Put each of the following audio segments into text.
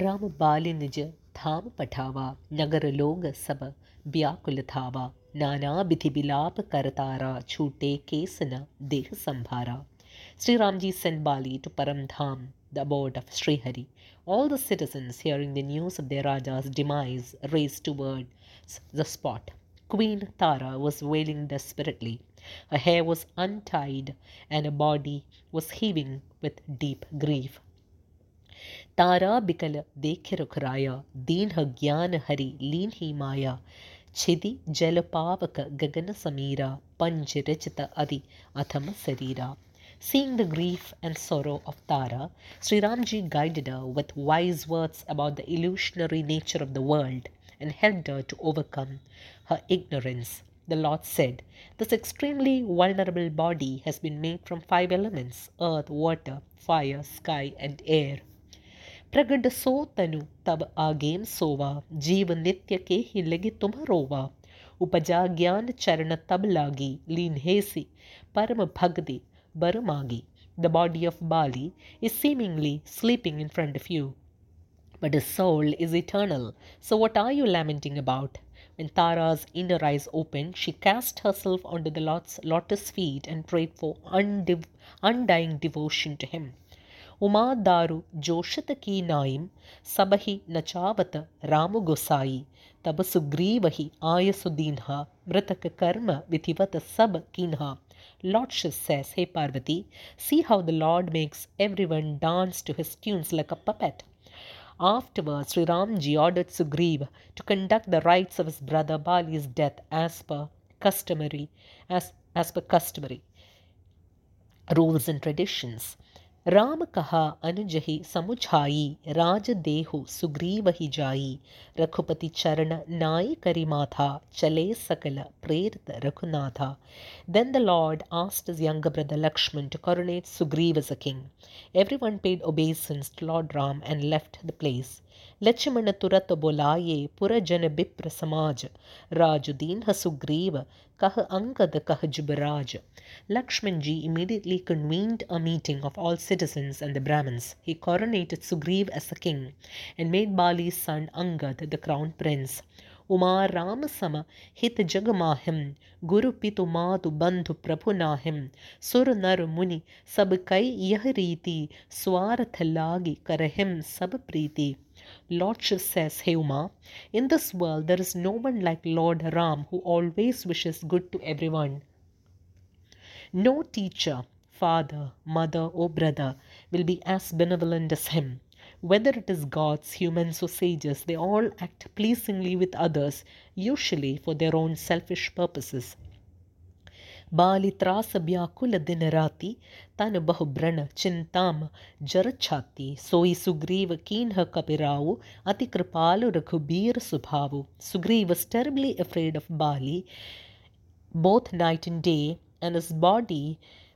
രാമബാലിനിജ് Dhamma പഠാവ നഗരലോകസഭ വ്യാകുലധാവ നാനാവിധി വിലാപ കരതാര ഛൂട്ടേ കേസന ദേഹസംഭാര ശ്രീറാംജി sent Bali to Param Dham, the abode of Srihari. All the citizens, hearing the news of their Raja's demise, raced towards the spot. Queen Tara was wailing desperately. Her hair was untied and her body was heaving with deep grief. तारा बिकल देख रुखराया दीन ज्ञान हरि लीन ही माया छिदि जल पावक गगन समीरा पंज रचित अधि अथम सरीरा Seeing the grief and sorrow of Tara, Sri Ramji guided her with wise words about the illusionary nature of the world and helped her to overcome her ignorance. The Lord said, This extremely vulnerable body has been made from five elements earth, water, fire, sky, and air. प्रगट सो तनु तब आगेम सोवा जीव नित्य के ही लगे तुम रोवा उपजा ज्ञान चरण तब लागी लीन हेसी परम भगति बर मागी The body of Bali is seemingly sleeping in front of you. But his soul is eternal. So what are you lamenting about? When Tara's inner eyes opened, she cast herself onto the Lord's lotus feet and prayed for undiv- undying devotion to him. ಉಮಾದಾರು ಜೋಷತಕೀನಾಯಿಂ ಸಬಹಿ ನಚಾವತ ರಾಮುಗೊಸಾಯಿ ತಬ ಸುಗ್ರೀವಹಿ ಆಯಸುದೀನ್ಹ ಮೃತಕ ಕರ್ಮ ವಿಧಿವತ ಸಬ ಕೀನ್ಹ Lord Shiv says, Hey Parvati, see how the Lord makes everyone dance to his tunes like a puppet. Afterwards, Sri Ramji ordered Sugriva to conduct the rites of his brother Bali's death as per customary, as, as per customary rules and traditions. Ram कहा, अनुजहि समुझाई राज देहु सुग्रीव ही जाई। रघुपति चरण नाई करिमाथा चले सकल प्रेरित Raghunatha. Then the lord asked young brother Lakshman to coronate Sugriva a king every one paid obeisance to lord Ram and left the place Lakshman तुरत बोलाये पुरजन विप्र समाज राजुदीन सुग्रीव कह angad kah jubraj Lakshman ji immediately convened a meeting of all citizens and the Brahmins. He coronated Sugriv as a king and made Bali's son Angad the crown prince. Uma Ram सम हित जग माहिम गुरु पितु मातु बंधु प्रभु नाहिम सुर नर मुनि सब कई यह रीति स्वार्थ लागी करहिम सब प्रीति Lord Shiv says, Hey Uma, in this world there is no one like Lord Ram who always wishes good to everyone. No teacher, father, mother, or brother will be as benevolent as him. Whether it is gods, humans, or sages, they all act pleasingly with others, usually for their own selfish purposes. ಬಾಲಿತ್ರಾಸವ್ಯಾಕುಲದಿನರಾತಿ ತಾನು ಬಹುಭ್ರಣ ಚಿಂತಾಂ ಜರಚ್ಛಾತಿ ಸೋಯಿ ಸುಗ್ರೀವ ಕೀನ್ಹ ಕಪಿರಾವು ಅತಿ Kripalu ರಘುಬೀರ ಸುಭಾವು Sugreev was terribly afraid of Bali both night and day and his body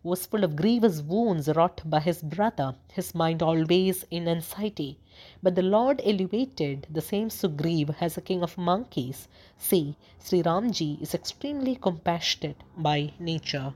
was full of grievous wounds wrought by his brother, his mind always in anxiety. But the Lord elevated the same Sugriv as a king of monkeys. See, Sri Ramji is extremely compassionate by nature.